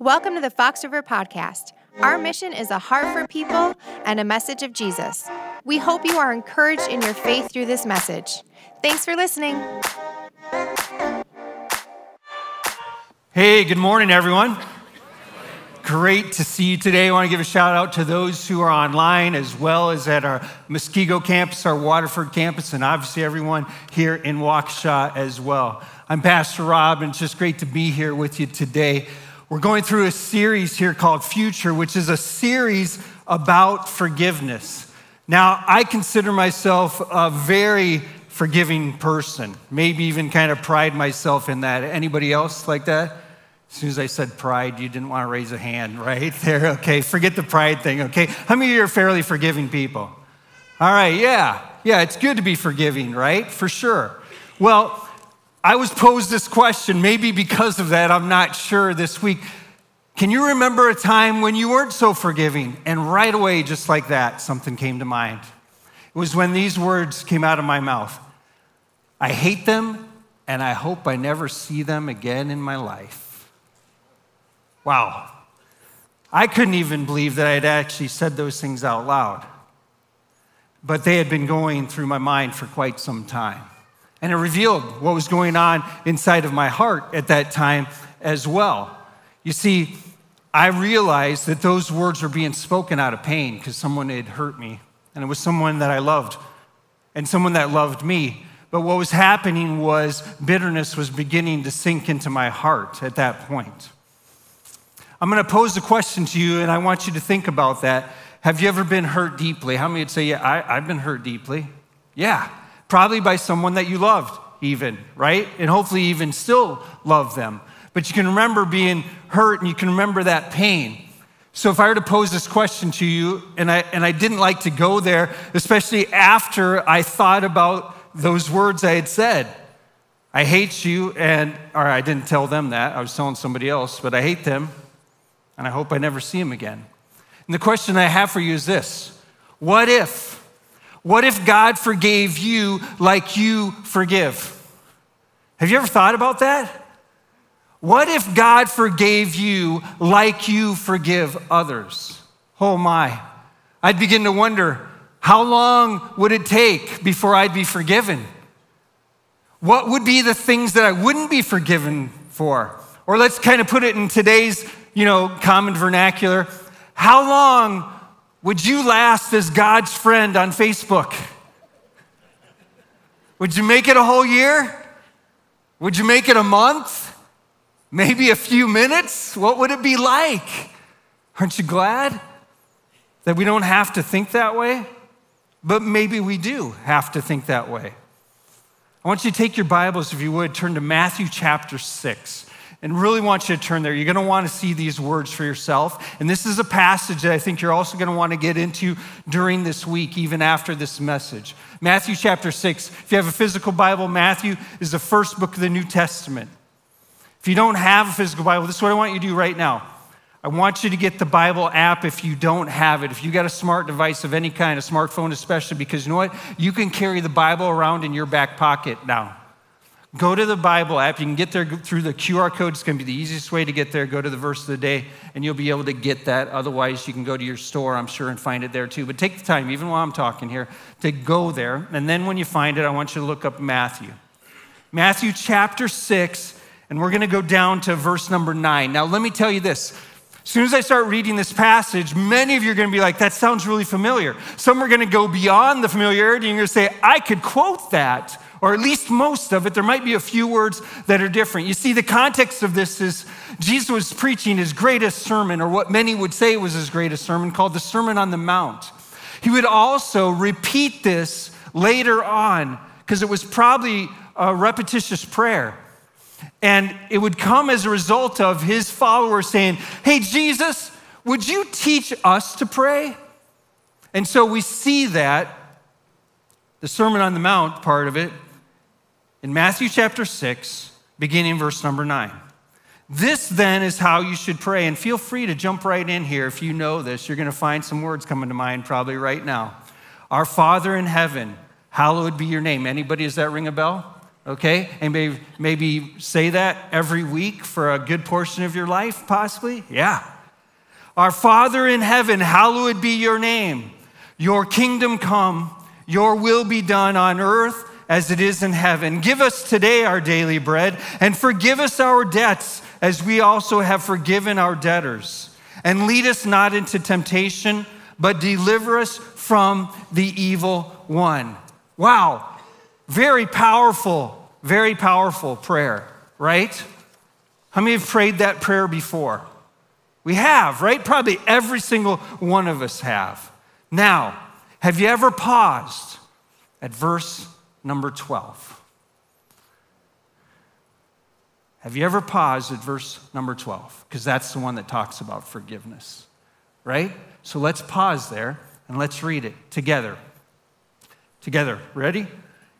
Welcome to the Fox River Podcast. Our mission is a heart for people and a message of Jesus. We hope you are encouraged in your faith through this message. Thanks for listening. Hey, good morning, everyone. Great to see you today. I want to give a shout out to those who are online as well as at our Muskego campus, our Waterford campus, and obviously everyone here in Waukesha as well. I'm Pastor Rob, and it's just great to be here with you today. We're going through a series here called Future, which is a series about forgiveness. Now, I consider myself a very forgiving person, maybe even kind of pride myself in that. Anybody else like that? As soon as I said pride, you didn't want to raise a hand right there. Okay, forget the pride thing, okay? How many of you are fairly forgiving people? All right, yeah, yeah, it's good to be forgiving, right? For sure. Well, I was posed this question, maybe because of that, I'm not sure this week. Can you remember a time when you weren't so forgiving? And right away, just like that, something came to mind. It was when these words came out of my mouth I hate them, and I hope I never see them again in my life. Wow. I couldn't even believe that I had actually said those things out loud. But they had been going through my mind for quite some time. And it revealed what was going on inside of my heart at that time as well. You see, I realized that those words were being spoken out of pain because someone had hurt me, and it was someone that I loved, and someone that loved me. But what was happening was bitterness was beginning to sink into my heart at that point. I'm going to pose a question to you, and I want you to think about that. Have you ever been hurt deeply? How many would say, Yeah, I, have been hurt deeply? Yeah probably by someone that you loved, even, right? And hopefully, even still love them. But you can remember being hurt and you can remember that pain. So, if I were to pose this question to you, and I, and I didn't like to go there, especially after I thought about those words I had said I hate you, and, or I didn't tell them that, I was telling somebody else, but I hate them, and I hope I never see them again. And the question I have for you is this What if what if God forgave you like you forgive? Have you ever thought about that? What if God forgave you like you forgive others? Oh my. I'd begin to wonder how long would it take before I'd be forgiven? What would be the things that I wouldn't be forgiven for? Or let's kind of put it in today's, you know, common vernacular. How long would you last as God's friend on Facebook? Would you make it a whole year? Would you make it a month? Maybe a few minutes? What would it be like? Aren't you glad that we don't have to think that way? But maybe we do have to think that way. I want you to take your Bibles, if you would, turn to Matthew chapter 6 and really want you to turn there. You're going to want to see these words for yourself. And this is a passage that I think you're also going to want to get into during this week, even after this message. Matthew chapter 6. If you have a physical Bible, Matthew is the first book of the New Testament. If you don't have a physical Bible, this is what I want you to do right now. I want you to get the Bible app if you don't have it. If you got a smart device of any kind, a smartphone especially, because you know what? You can carry the Bible around in your back pocket now. Go to the Bible app. You can get there through the QR code. It's going to be the easiest way to get there. Go to the verse of the day, and you'll be able to get that. Otherwise, you can go to your store, I'm sure, and find it there too. But take the time, even while I'm talking here, to go there. And then when you find it, I want you to look up Matthew. Matthew chapter 6, and we're going to go down to verse number 9. Now, let me tell you this. As soon as I start reading this passage, many of you are going to be like, that sounds really familiar. Some are going to go beyond the familiarity and you're going to say, I could quote that or at least most of it. There might be a few words that are different. You see, the context of this is Jesus was preaching his greatest sermon, or what many would say was his greatest sermon, called the Sermon on the Mount. He would also repeat this later on because it was probably a repetitious prayer. And it would come as a result of his followers saying, Hey, Jesus, would you teach us to pray? And so we see that, the Sermon on the Mount part of it, in Matthew chapter 6, beginning verse number 9. This then is how you should pray. And feel free to jump right in here if you know this. You're going to find some words coming to mind probably right now. Our Father in heaven, hallowed be your name. Anybody, does that ring a bell? Okay? And maybe, maybe say that every week for a good portion of your life, possibly? Yeah. Our Father in heaven, hallowed be your name. Your kingdom come, your will be done on earth as it is in heaven. Give us today our daily bread, and forgive us our debts as we also have forgiven our debtors. And lead us not into temptation, but deliver us from the evil one. Wow, very powerful, very powerful prayer, right? How many have prayed that prayer before? We have, right? Probably every single one of us have. Now, have you ever paused at verse number 12? Have you ever paused at verse number 12? Because that's the one that talks about forgiveness, right? So let's pause there and let's read it together. Together. Ready?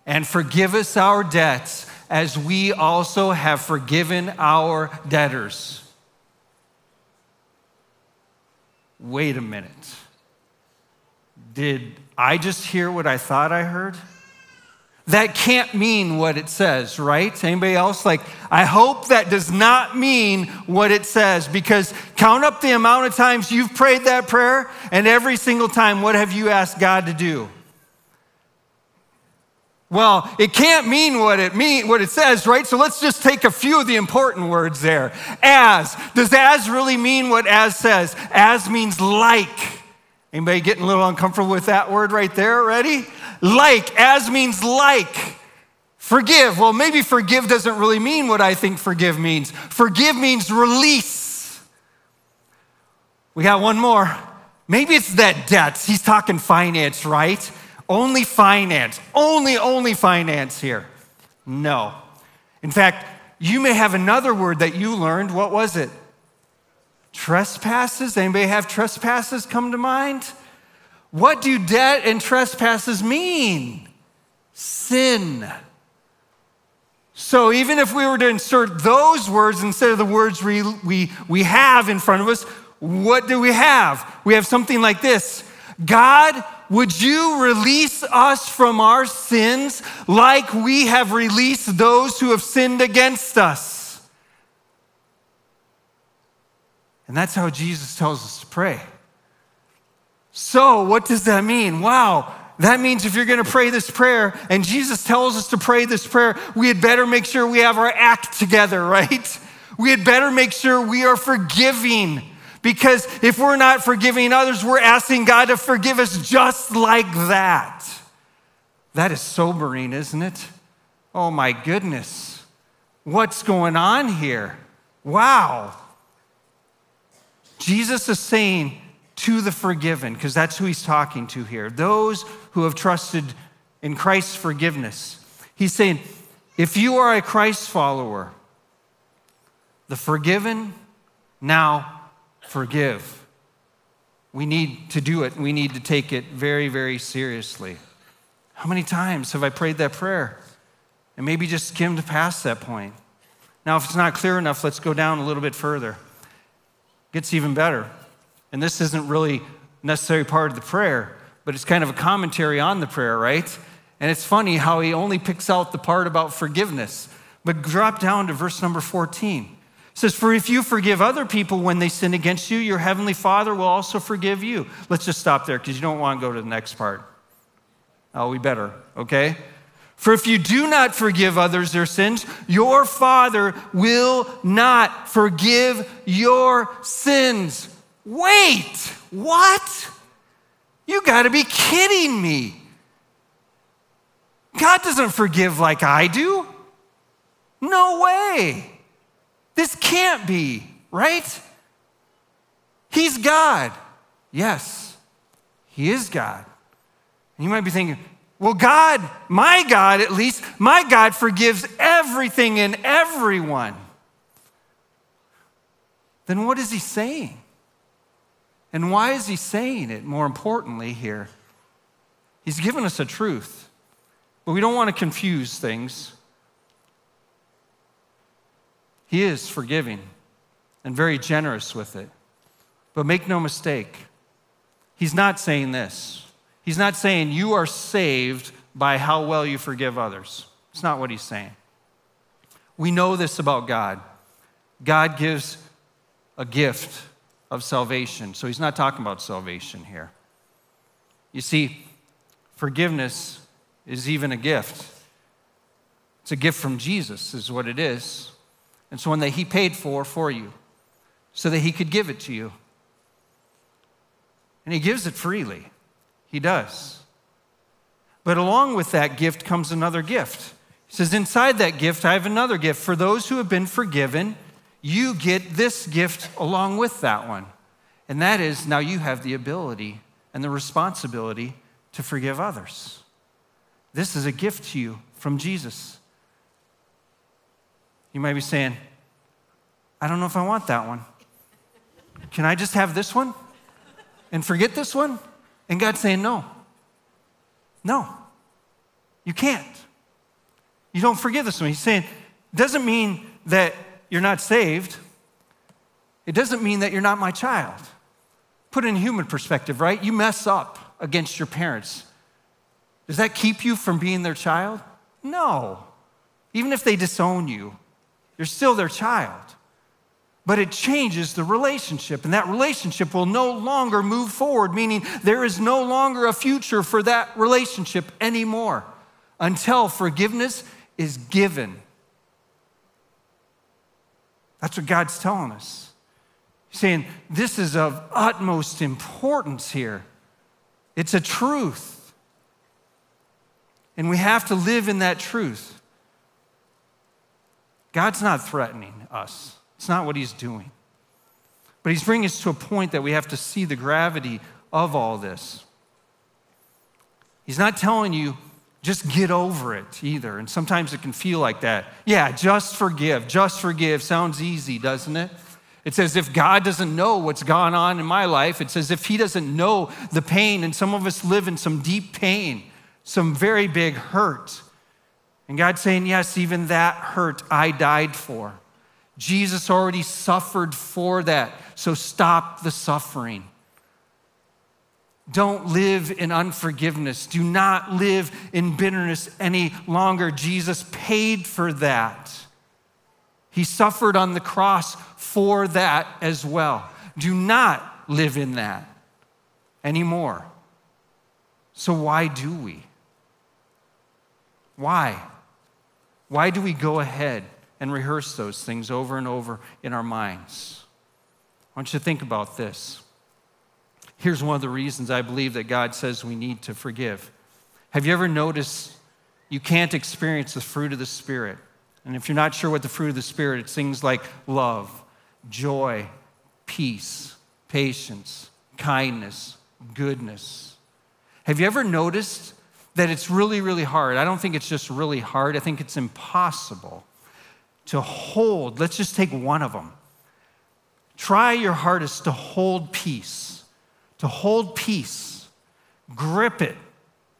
And forgive us our debts as we also have forgiven our debtors. Wait a minute. Did I just hear what I thought I heard? That can't mean what it says, right? Anybody else? Like, I hope that does not mean what it says because count up the amount of times you've prayed that prayer, and every single time, what have you asked God to do? Well, it can't mean what it mean what it says, right? So let's just take a few of the important words there. As. Does as really mean what as says? As means like. Anybody getting a little uncomfortable with that word right there already? Like, as means like. Forgive. Well, maybe forgive doesn't really mean what I think forgive means. Forgive means release. We got one more. Maybe it's that debt. He's talking finance, right? Only finance, only, only finance here. No. In fact, you may have another word that you learned. What was it? Trespasses? Anybody have trespasses come to mind? What do debt and trespasses mean? Sin. So even if we were to insert those words instead of the words we, we, we have in front of us, what do we have? We have something like this God would you release us from our sins like we have released those who have sinned against us? And that's how Jesus tells us to pray. So, what does that mean? Wow, that means if you're going to pray this prayer and Jesus tells us to pray this prayer, we had better make sure we have our act together, right? We had better make sure we are forgiving because if we're not forgiving others, we're asking God to forgive us just like that. That is sobering, isn't it? Oh my goodness. What's going on here? Wow. Jesus is saying to the forgiven, because that's who he's talking to here, those who have trusted in Christ's forgiveness. He's saying, if you are a Christ follower, the forgiven now forgive. We need to do it. We need to take it very, very seriously. How many times have I prayed that prayer and maybe just skimmed past that point? Now, if it's not clear enough, let's go down a little bit further. It gets even better. And this isn't really necessary part of the prayer, but it's kind of a commentary on the prayer, right? And it's funny how he only picks out the part about forgiveness. But drop down to verse number 14 It says, For if you forgive other people when they sin against you, your heavenly Father will also forgive you. Let's just stop there because you don't want to go to the next part. Oh, we better, okay? For if you do not forgive others their sins, your Father will not forgive your sins. Wait, what? You got to be kidding me. God doesn't forgive like I do. No way. This can't be, right? He's God. Yes, He is God. And you might be thinking, well, God, my God at least, my God forgives everything and everyone. Then what is He saying? And why is He saying it, more importantly, here? He's given us a truth, but we don't want to confuse things. He is forgiving and very generous with it. But make no mistake, He's not saying this. He's not saying you are saved by how well you forgive others. It's not what he's saying. We know this about God. God gives a gift of salvation. So he's not talking about salvation here. You see, forgiveness is even a gift. It's a gift from Jesus, is what it is. It's one that he paid for for you so that he could give it to you. And he gives it freely. He does. But along with that gift comes another gift. He says, Inside that gift, I have another gift. For those who have been forgiven, you get this gift along with that one. And that is now you have the ability and the responsibility to forgive others. This is a gift to you from Jesus. You might be saying, I don't know if I want that one. Can I just have this one and forget this one? And God's saying, No. No. You can't. You don't forgive this one. He's saying, doesn't mean that you're not saved. It doesn't mean that you're not my child. Put in human perspective, right? You mess up against your parents. Does that keep you from being their child? No. Even if they disown you, you're still their child. But it changes the relationship, and that relationship will no longer move forward, meaning there is no longer a future for that relationship anymore until forgiveness is given. That's what God's telling us. He's saying this is of utmost importance here. It's a truth. And we have to live in that truth. God's not threatening us, it's not what He's doing. But He's bringing us to a point that we have to see the gravity of all this. He's not telling you, just get over it either. And sometimes it can feel like that. Yeah, just forgive. Just forgive sounds easy, doesn't it? It's as if God doesn't know what's gone on in my life. It's as if He doesn't know the pain. And some of us live in some deep pain, some very big hurt. And God's saying, Yes, even that hurt I died for. Jesus already suffered for that. So stop the suffering. Don't live in unforgiveness. Do not live in bitterness any longer. Jesus paid for that. He suffered on the cross for that as well. Do not live in that anymore. So, why do we? Why? Why do we go ahead and rehearse those things over and over in our minds? I want you to think about this. Here's one of the reasons I believe that God says we need to forgive. Have you ever noticed you can't experience the fruit of the Spirit? And if you're not sure what the fruit of the Spirit, it's things like love, joy, peace, patience, kindness, goodness. Have you ever noticed that it's really, really hard? I don't think it's just really hard, I think it's impossible to hold. Let's just take one of them. Try your hardest to hold peace to hold peace, grip it,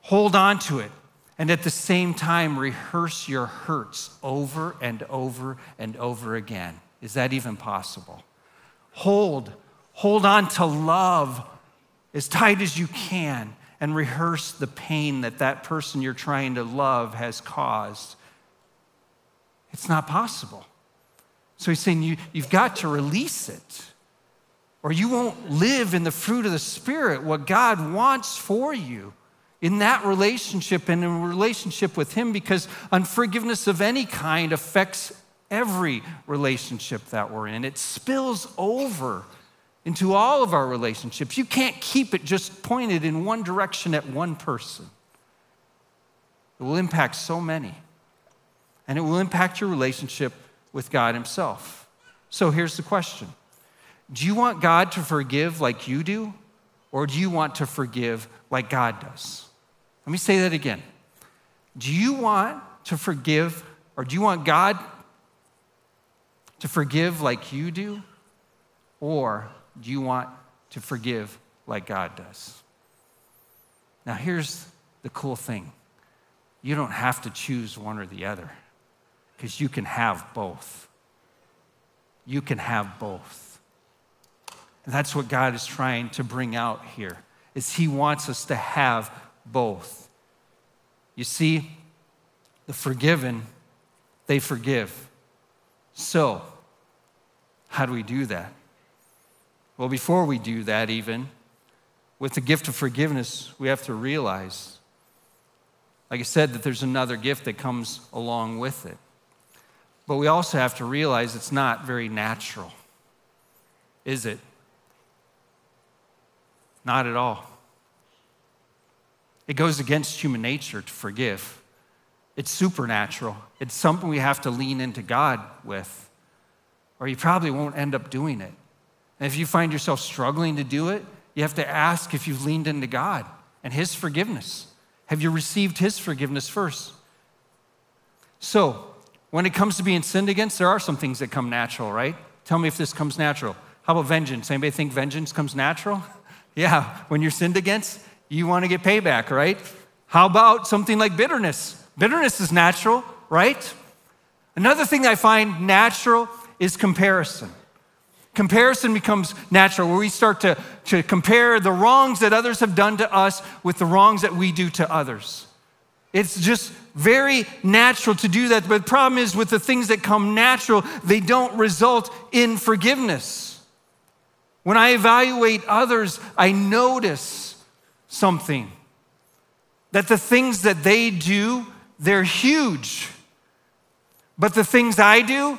hold on to it, and at the same time rehearse your hurts over and over and over again. Is that even possible? Hold, hold on to love as tight as you can and rehearse the pain that that person you're trying to love has caused. It's not possible. So he's saying you, you've got to release it or you won't live in the fruit of the Spirit, what God wants for you in that relationship and in relationship with Him, because unforgiveness of any kind affects every relationship that we're in. It spills over into all of our relationships. You can't keep it just pointed in one direction at one person. It will impact so many, and it will impact your relationship with God Himself. So here's the question do you want God to forgive like you do, or do you want to forgive like God does? Let me say that again. Do you want to forgive, or do you want God to forgive like you do, or do you want to forgive like God does? Now, here's the cool thing you don't have to choose one or the other, because you can have both. You can have both. That's what God is trying to bring out here. Is he wants us to have both. You see, the forgiven, they forgive. So, how do we do that? Well, before we do that, even with the gift of forgiveness, we have to realize, like I said, that there's another gift that comes along with it. But we also have to realize it's not very natural, is it? Not at all. It goes against human nature to forgive. It's supernatural. It's something we have to lean into God with, or you probably won't end up doing it. And if you find yourself struggling to do it, you have to ask if you've leaned into God and His forgiveness. Have you received His forgiveness first? So, when it comes to being sinned against, there are some things that come natural, right? Tell me if this comes natural. How about vengeance? Anybody think vengeance comes natural? Yeah, when you're sinned against, you want to get payback, right? How about something like bitterness? Bitterness is natural, right? Another thing I find natural is comparison. Comparison becomes natural, where we start to, to compare the wrongs that others have done to us with the wrongs that we do to others. It's just very natural to do that. But the problem is, with the things that come natural, they don't result in forgiveness. When I evaluate others, I notice something that the things that they do, they're huge. But the things I do,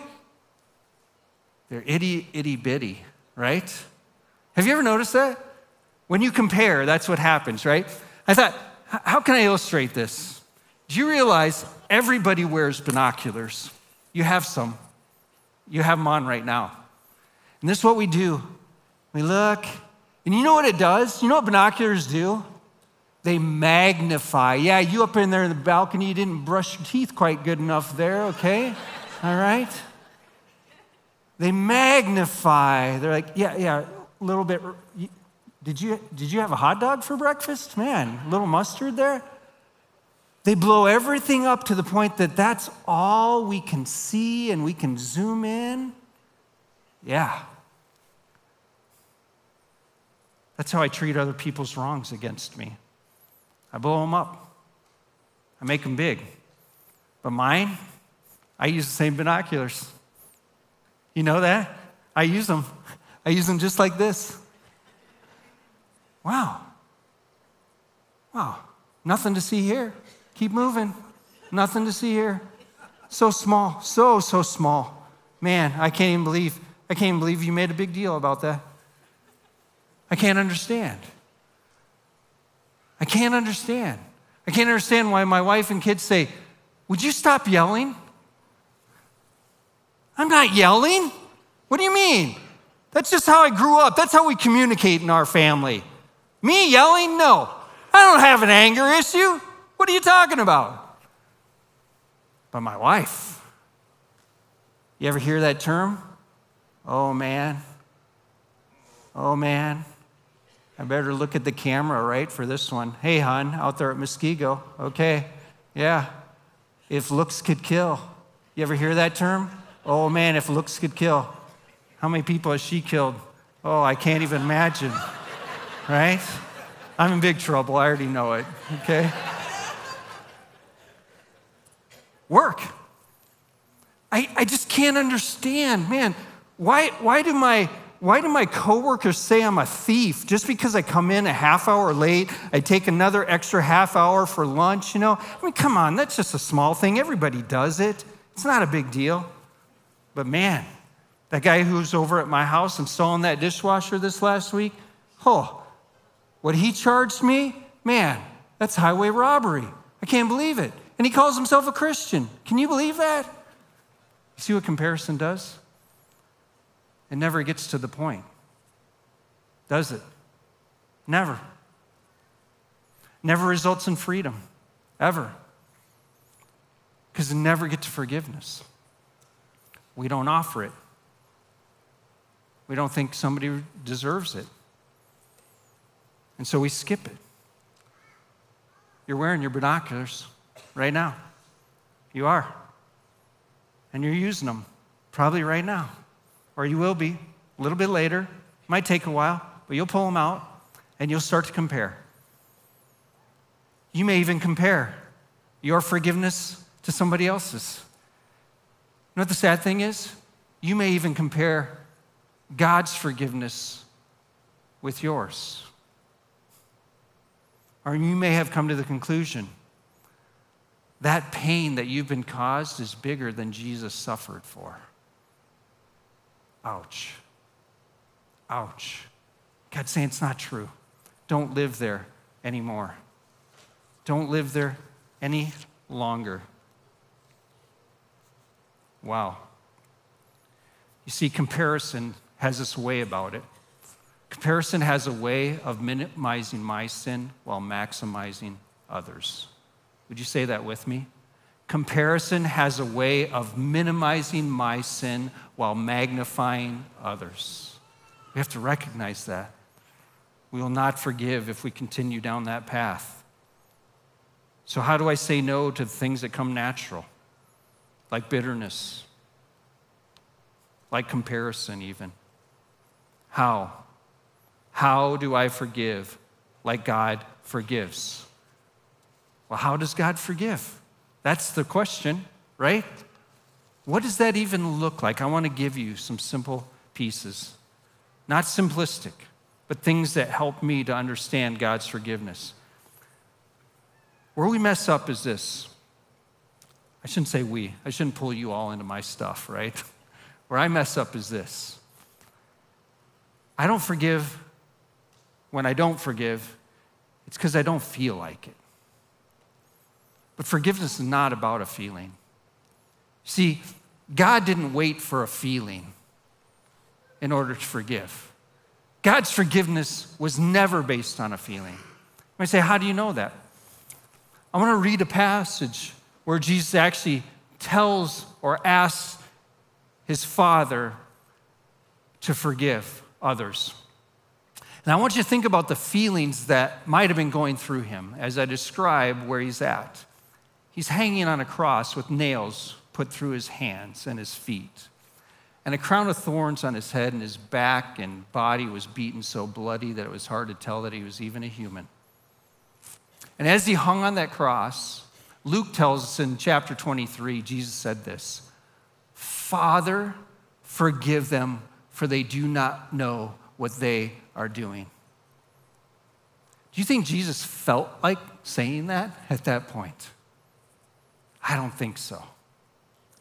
they're itty, itty bitty, right? Have you ever noticed that? When you compare, that's what happens, right? I thought, how can I illustrate this? Do you realize everybody wears binoculars? You have some. You have them on right now. And this is what we do. We look, and you know what it does? You know what binoculars do? They magnify. Yeah, you up in there in the balcony, you didn't brush your teeth quite good enough there, okay? All right? They magnify. They're like, yeah, yeah, a little bit. Did you, did you have a hot dog for breakfast? Man, a little mustard there? They blow everything up to the point that that's all we can see and we can zoom in. Yeah. That's how I treat other people's wrongs against me. I blow them up, I make them big. But mine, I use the same binoculars. You know that? I use them. I use them just like this. Wow. Wow. Nothing to see here. Keep moving. Nothing to see here. So small. So, so small. Man, I can't even believe, I can't even believe you made a big deal about that. I can't understand. I can't understand. I can't understand why my wife and kids say, Would you stop yelling? I'm not yelling. What do you mean? That's just how I grew up. That's how we communicate in our family. Me yelling? No. I don't have an anger issue. What are you talking about? But my wife. You ever hear that term? Oh man. Oh man. I better look at the camera, right, for this one. Hey, hon, out there at Muskego. Okay. Yeah. If looks could kill. You ever hear that term? Oh man, if looks could kill. How many people has she killed? Oh, I can't even imagine. right? I'm in big trouble. I already know it. Okay? Work. I, I just can't understand. Man, why, why do my why do my coworkers say I'm a thief just because I come in a half hour late? I take another extra half hour for lunch, you know? I mean, come on, that's just a small thing. Everybody does it. It's not a big deal. But man, that guy who's over at my house installing that dishwasher this last week, oh, what he charged me, man, that's highway robbery. I can't believe it. And he calls himself a Christian. Can you believe that? See what comparison does? It never gets to the point, does it? Never. Never results in freedom, ever. Because it never gets to forgiveness we don't offer it. We don't think somebody deserves it. And so we skip it. You're wearing your binoculars right now. You are. And you're using them probably right now. Or you will be a little bit later. Might take a while, but you'll pull them out and you'll start to compare. You may even compare your forgiveness to somebody else's. You know what the sad thing is? You may even compare God's forgiveness with yours. Or you may have come to the conclusion that pain that you've been caused is bigger than Jesus suffered for. Ouch. Ouch. God's saying it's not true. Don't live there anymore. Don't live there any longer. Wow. You see, comparison has this way about it. Comparison has a way of minimizing my sin while maximizing others. Would you say that with me? Comparison has a way of minimizing my sin while magnifying others. We have to recognize that. We will not forgive if we continue down that path. So, how do I say no to things that come natural, like bitterness, like comparison, even? How? How do I forgive like God forgives? Well, how does God forgive? That's the question, right? What does that even look like? I want to give you some simple pieces. Not simplistic, but things that help me to understand God's forgiveness. Where we mess up is this. I shouldn't say we, I shouldn't pull you all into my stuff, right? Where I mess up is this I don't forgive when I don't forgive, it's because I don't feel like it. But forgiveness is not about a feeling. See, God didn't wait for a feeling in order to forgive. God's forgiveness was never based on a feeling. I say, How do you know that? I want to read a passage where Jesus actually tells or asks his Father to forgive others. And I want you to think about the feelings that might have been going through him as I describe where he's at. He's hanging on a cross with nails put through his hands and his feet. And a crown of thorns on his head and his back and body was beaten so bloody that it was hard to tell that he was even a human. And as he hung on that cross, Luke tells us in chapter 23, Jesus said this Father, forgive them, for they do not know what they are doing. Do you think Jesus felt like saying that at that point? I don't think so.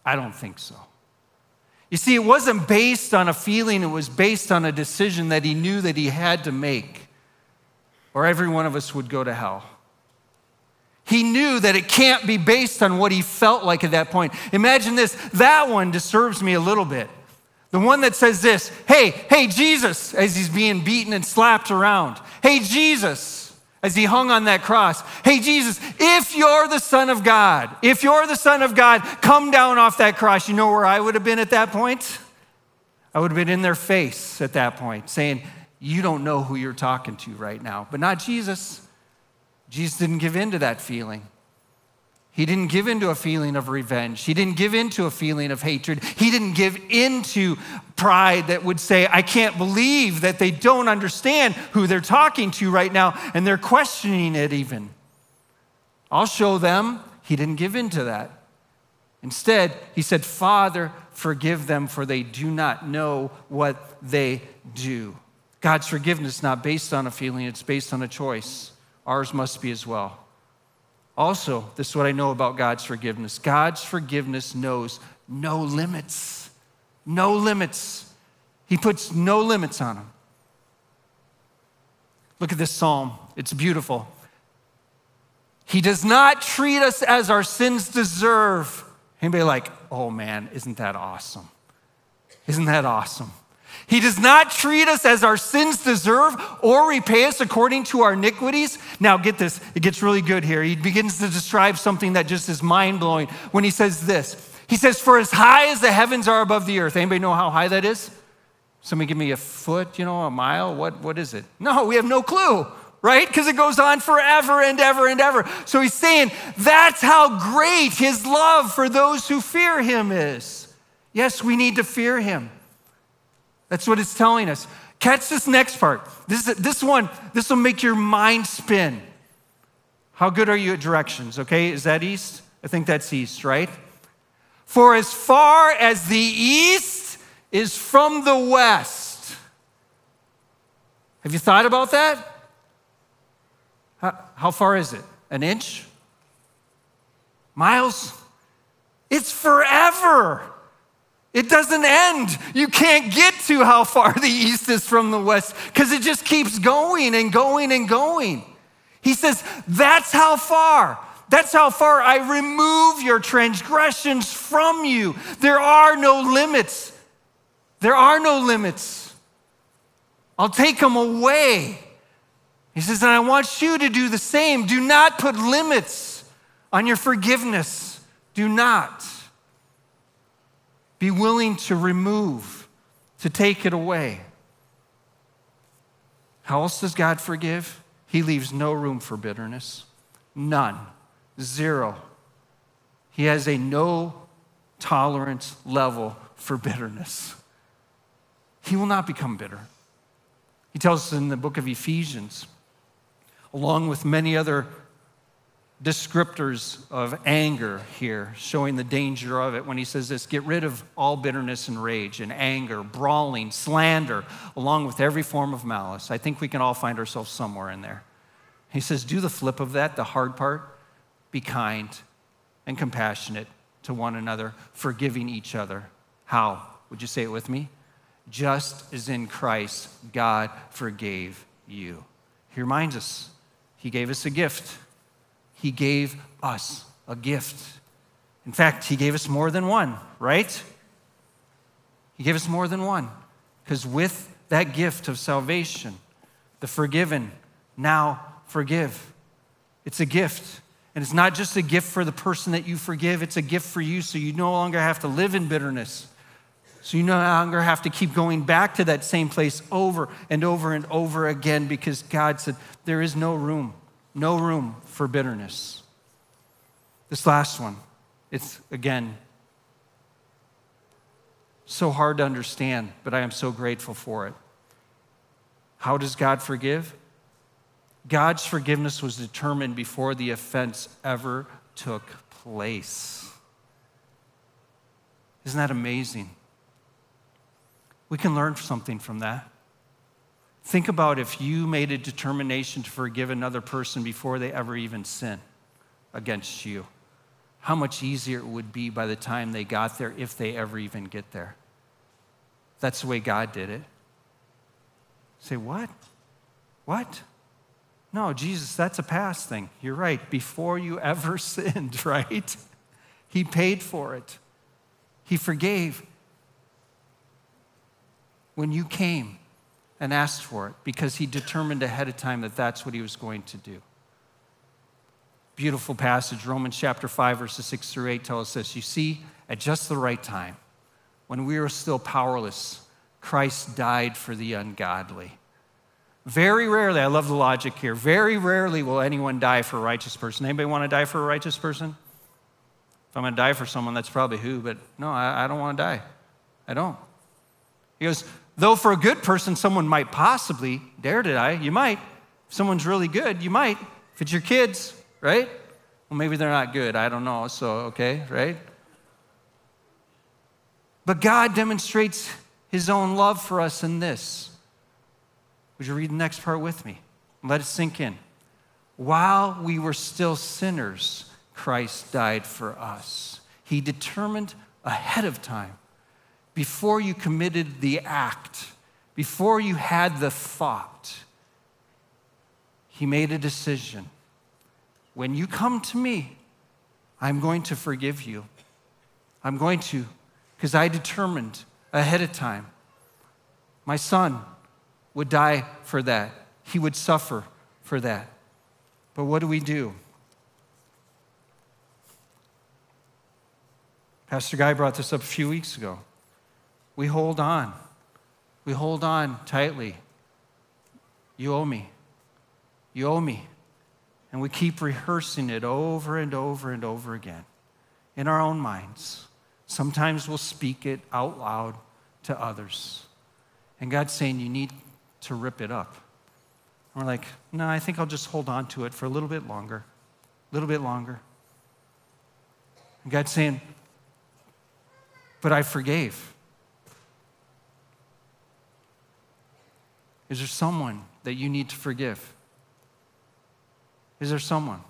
I don't think so. You see, it wasn't based on a feeling, it was based on a decision that he knew that he had to make, or every one of us would go to hell. He knew that it can't be based on what he felt like at that point. Imagine this that one disturbs me a little bit. The one that says this, hey, hey, Jesus, as he's being beaten and slapped around. Hey, Jesus, as he hung on that cross. Hey, Jesus, if you're the Son of God, if you're the Son of God, come down off that cross. You know where I would have been at that point? I would have been in their face at that point, saying, You don't know who you're talking to right now, but not Jesus. Jesus didn't give in to that feeling. He didn't give into a feeling of revenge. He didn't give into a feeling of hatred. He didn't give into pride that would say, I can't believe that they don't understand who they're talking to right now and they're questioning it even. I'll show them. He didn't give into that. Instead, he said, Father, forgive them, for they do not know what they do. God's forgiveness is not based on a feeling, it's based on a choice. Ours must be as well. Also, this is what I know about God's forgiveness God's forgiveness knows no limits. No limits. He puts no limits on them. Look at this psalm, it's beautiful. He does not treat us as our sins deserve. Anybody like, oh man, isn't that awesome? Isn't that awesome? He does not treat us as our sins deserve or repay us according to our iniquities. Now, get this, it gets really good here. He begins to describe something that just is mind blowing when he says this. He says, For as high as the heavens are above the earth. Anybody know how high that is? Somebody give me a foot, you know, a mile? What, what is it? No, we have no clue, right? Because it goes on forever and ever and ever. So he's saying that's how great his love for those who fear him is. Yes, we need to fear him. That's what it's telling us. Catch this next part. This, this one, this will make your mind spin. How good are you at directions? Okay, is that east? I think that's east, right? For as far as the east is from the west. Have you thought about that? How, how far is it? An inch? Miles? It's forever. It doesn't end. You can't get to how far the east is from the west because it just keeps going and going and going. He says, That's how far. That's how far I remove your transgressions from you. There are no limits. There are no limits. I'll take them away. He says, and I want you to do the same. Do not put limits on your forgiveness. Do not. Be willing to remove, to take it away. How else does God forgive? He leaves no room for bitterness. None. Zero. He has a no tolerance level for bitterness. He will not become bitter. He tells us in the book of Ephesians, along with many other descriptors of anger here, showing the danger of it when he says this get rid of all bitterness and rage and anger, brawling, slander, along with every form of malice. I think we can all find ourselves somewhere in there. He says, do the flip of that, the hard part. Be kind and compassionate to one another, forgiving each other. How? Would you say it with me? Just as in Christ, God forgave you. He reminds us, He gave us a gift he gave us a gift. In fact, He gave us more than one, right? He gave us more than one. Because with that gift of salvation, the forgiven now forgive. It's a gift. And it's not just a gift for the person that you forgive, it's a gift for you so you no longer have to live in bitterness. So you no longer have to keep going back to that same place over and over and over again because God said, There is no room no room for bitterness. This last one, it's again so hard to understand, but I am so grateful for it. How does God forgive? God's forgiveness was determined before the offense ever took place. Isn't that amazing? We can learn something from that. Think about if you made a determination to forgive another person before they ever even sin against you. How much easier it would be by the time they got there, if they ever even get there. That's the way God did it. Say, what? What? No, Jesus, that's a past thing. You're right. Before you ever sinned, right? He paid for it, He forgave. When you came, and asked for it because he determined ahead of time that that's what he was going to do. Beautiful passage, Romans chapter 5, verses 6 through 8 tell us. You see, at just the right time, when we were still powerless, Christ died for the ungodly. Very rarely, I love the logic here, very rarely will anyone die for a righteous person. Anybody want to die for a righteous person? If I'm going to die for someone, that's probably who, but no, I, I don't want to die. I don't. He goes, Though for a good person, someone might possibly dare to die. You might. If someone's really good, you might. If it's your kids, right? Well, maybe they're not good. I don't know. So, okay, right? But God demonstrates his own love for us in this. Would you read the next part with me? Let it sink in. While we were still sinners, Christ died for us. He determined ahead of time before you committed the act, before you had the thought, he made a decision. When you come to me, I'm going to forgive you. I'm going to, because I determined ahead of time. My son would die for that, he would suffer for that. But what do we do? Pastor Guy brought this up a few weeks ago we hold on. We hold on tightly. You owe me. You owe me. And we keep rehearsing it over and over and over again in our own minds. Sometimes we'll speak it out loud to others. And God's saying, You need to rip it up. And we're like, No, I think I'll just hold on to it for a little bit longer, a little bit longer. And God's saying, But I forgave. Is there someone that you need to forgive? Is there someone?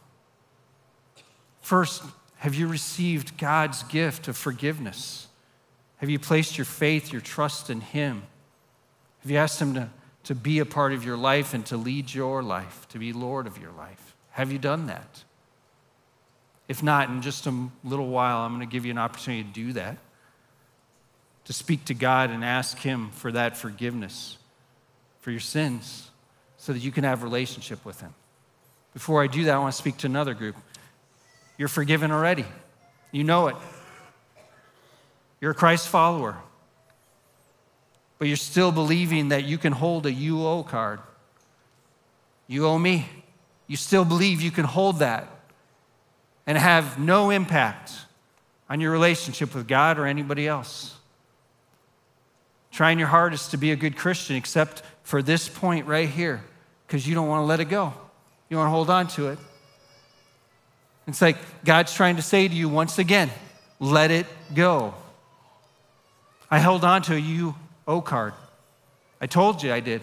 First, have you received God's gift of forgiveness? Have you placed your faith, your trust in Him? Have you asked Him to, to be a part of your life and to lead your life, to be Lord of your life? Have you done that? If not, in just a little while, I'm going to give you an opportunity to do that, to speak to God and ask Him for that forgiveness for your sins so that you can have relationship with Him. Before I do that, I want to speak to another group. You're forgiven already. You know it. You're a Christ follower. But you're still believing that you can hold a UO card. You owe me. You still believe you can hold that and have no impact on your relationship with God or anybody else. Trying your hardest to be a good Christian, except for this point right here, because you don't want to let it go. You want to hold on to it. It's like God's trying to say to you once again, let it go. I held on to a UO card. I told you I did.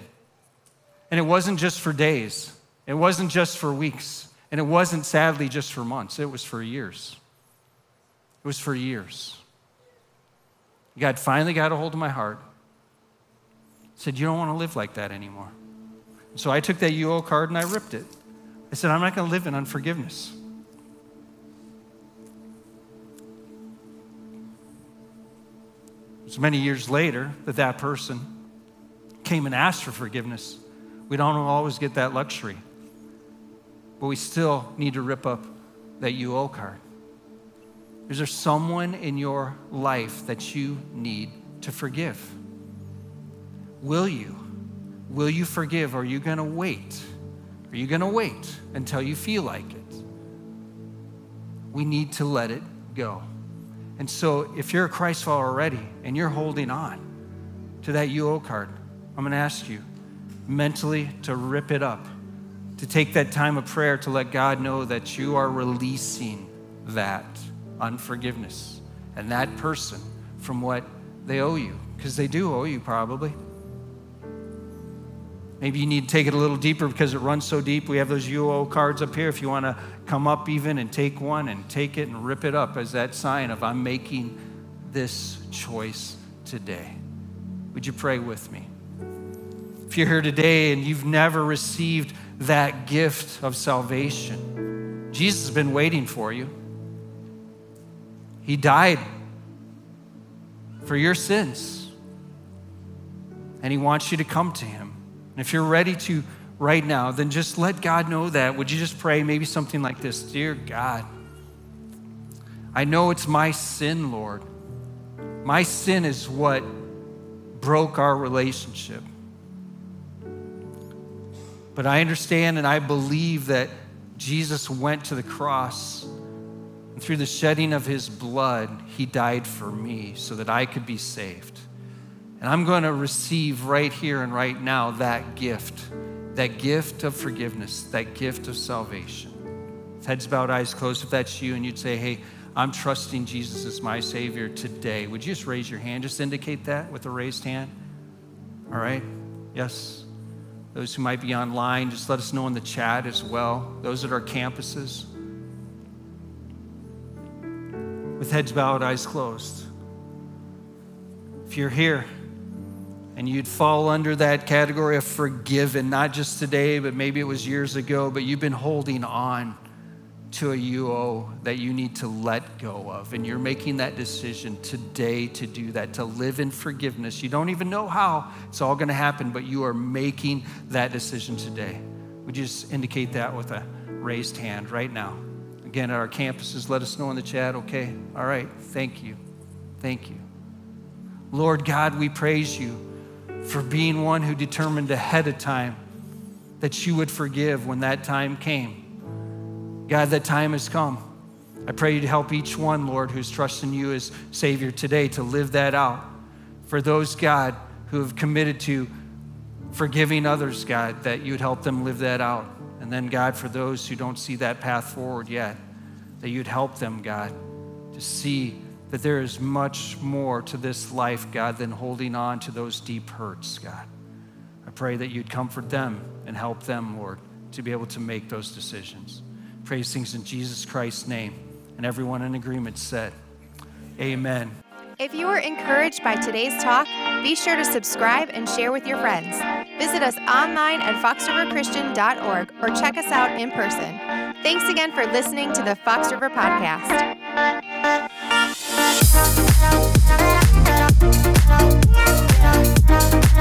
And it wasn't just for days, it wasn't just for weeks, and it wasn't sadly just for months, it was for years. It was for years. God finally got a hold of my heart. Said, You don't want to live like that anymore. So I took that UO card and I ripped it. I said, I'm not going to live in unforgiveness. It was many years later that that person came and asked for forgiveness. We don't always get that luxury, but we still need to rip up that UO card. Is there someone in your life that you need to forgive? Will you? Will you forgive? Are you going to wait? Are you going to wait until you feel like it? We need to let it go. And so, if you're a Christ follower already and you're holding on to that UO card, I'm going to ask you mentally to rip it up, to take that time of prayer to let God know that you are releasing that unforgiveness and that person from what they owe you, because they do owe you probably. Maybe you need to take it a little deeper because it runs so deep. We have those UO cards up here. If you want to come up even and take one and take it and rip it up as that sign of I'm making this choice today. Would you pray with me? If you're here today and you've never received that gift of salvation, Jesus has been waiting for you. He died for your sins, and He wants you to come to Him. And if you're ready to right now, then just let God know that. Would you just pray maybe something like this Dear God, I know it's my sin, Lord. My sin is what broke our relationship. But I understand and I believe that Jesus went to the cross. And through the shedding of his blood, he died for me so that I could be saved. And I'm going to receive right here and right now that gift, that gift of forgiveness, that gift of salvation. Heads bowed, eyes closed. If that's you and you'd say, hey, I'm trusting Jesus as my Savior today, would you just raise your hand? Just indicate that with a raised hand. All right? Yes. Those who might be online, just let us know in the chat as well. Those at our campuses. With heads bowed, eyes closed. If you're here, and you'd fall under that category of forgiven, not just today, but maybe it was years ago, but you've been holding on to a UO that you need to let go of. And you're making that decision today to do that, to live in forgiveness. You don't even know how it's all going to happen, but you are making that decision today. Would you just indicate that with a raised hand right now? Again, at our campuses, let us know in the chat, okay? All right, thank you. Thank you. Lord God, we praise you for being one who determined ahead of time that you would forgive when that time came. God, that time has come. I pray you to help each one, Lord, who's trusting you as Savior today to live that out. For those, God, who have committed to forgiving others, God, that you'd help them live that out. And then, God, for those who don't see that path forward yet, that you'd help them, God, to see that there is much more to this life, God, than holding on to those deep hurts, God. I pray that you'd comfort them and help them, Lord, to be able to make those decisions. Praise things in Jesus Christ's name. And everyone in agreement said, Amen. If you were encouraged by today's talk, be sure to subscribe and share with your friends. Visit us online at foxriverchristian.org or check us out in person. Thanks again for listening to the Fox River Podcast. Thank you.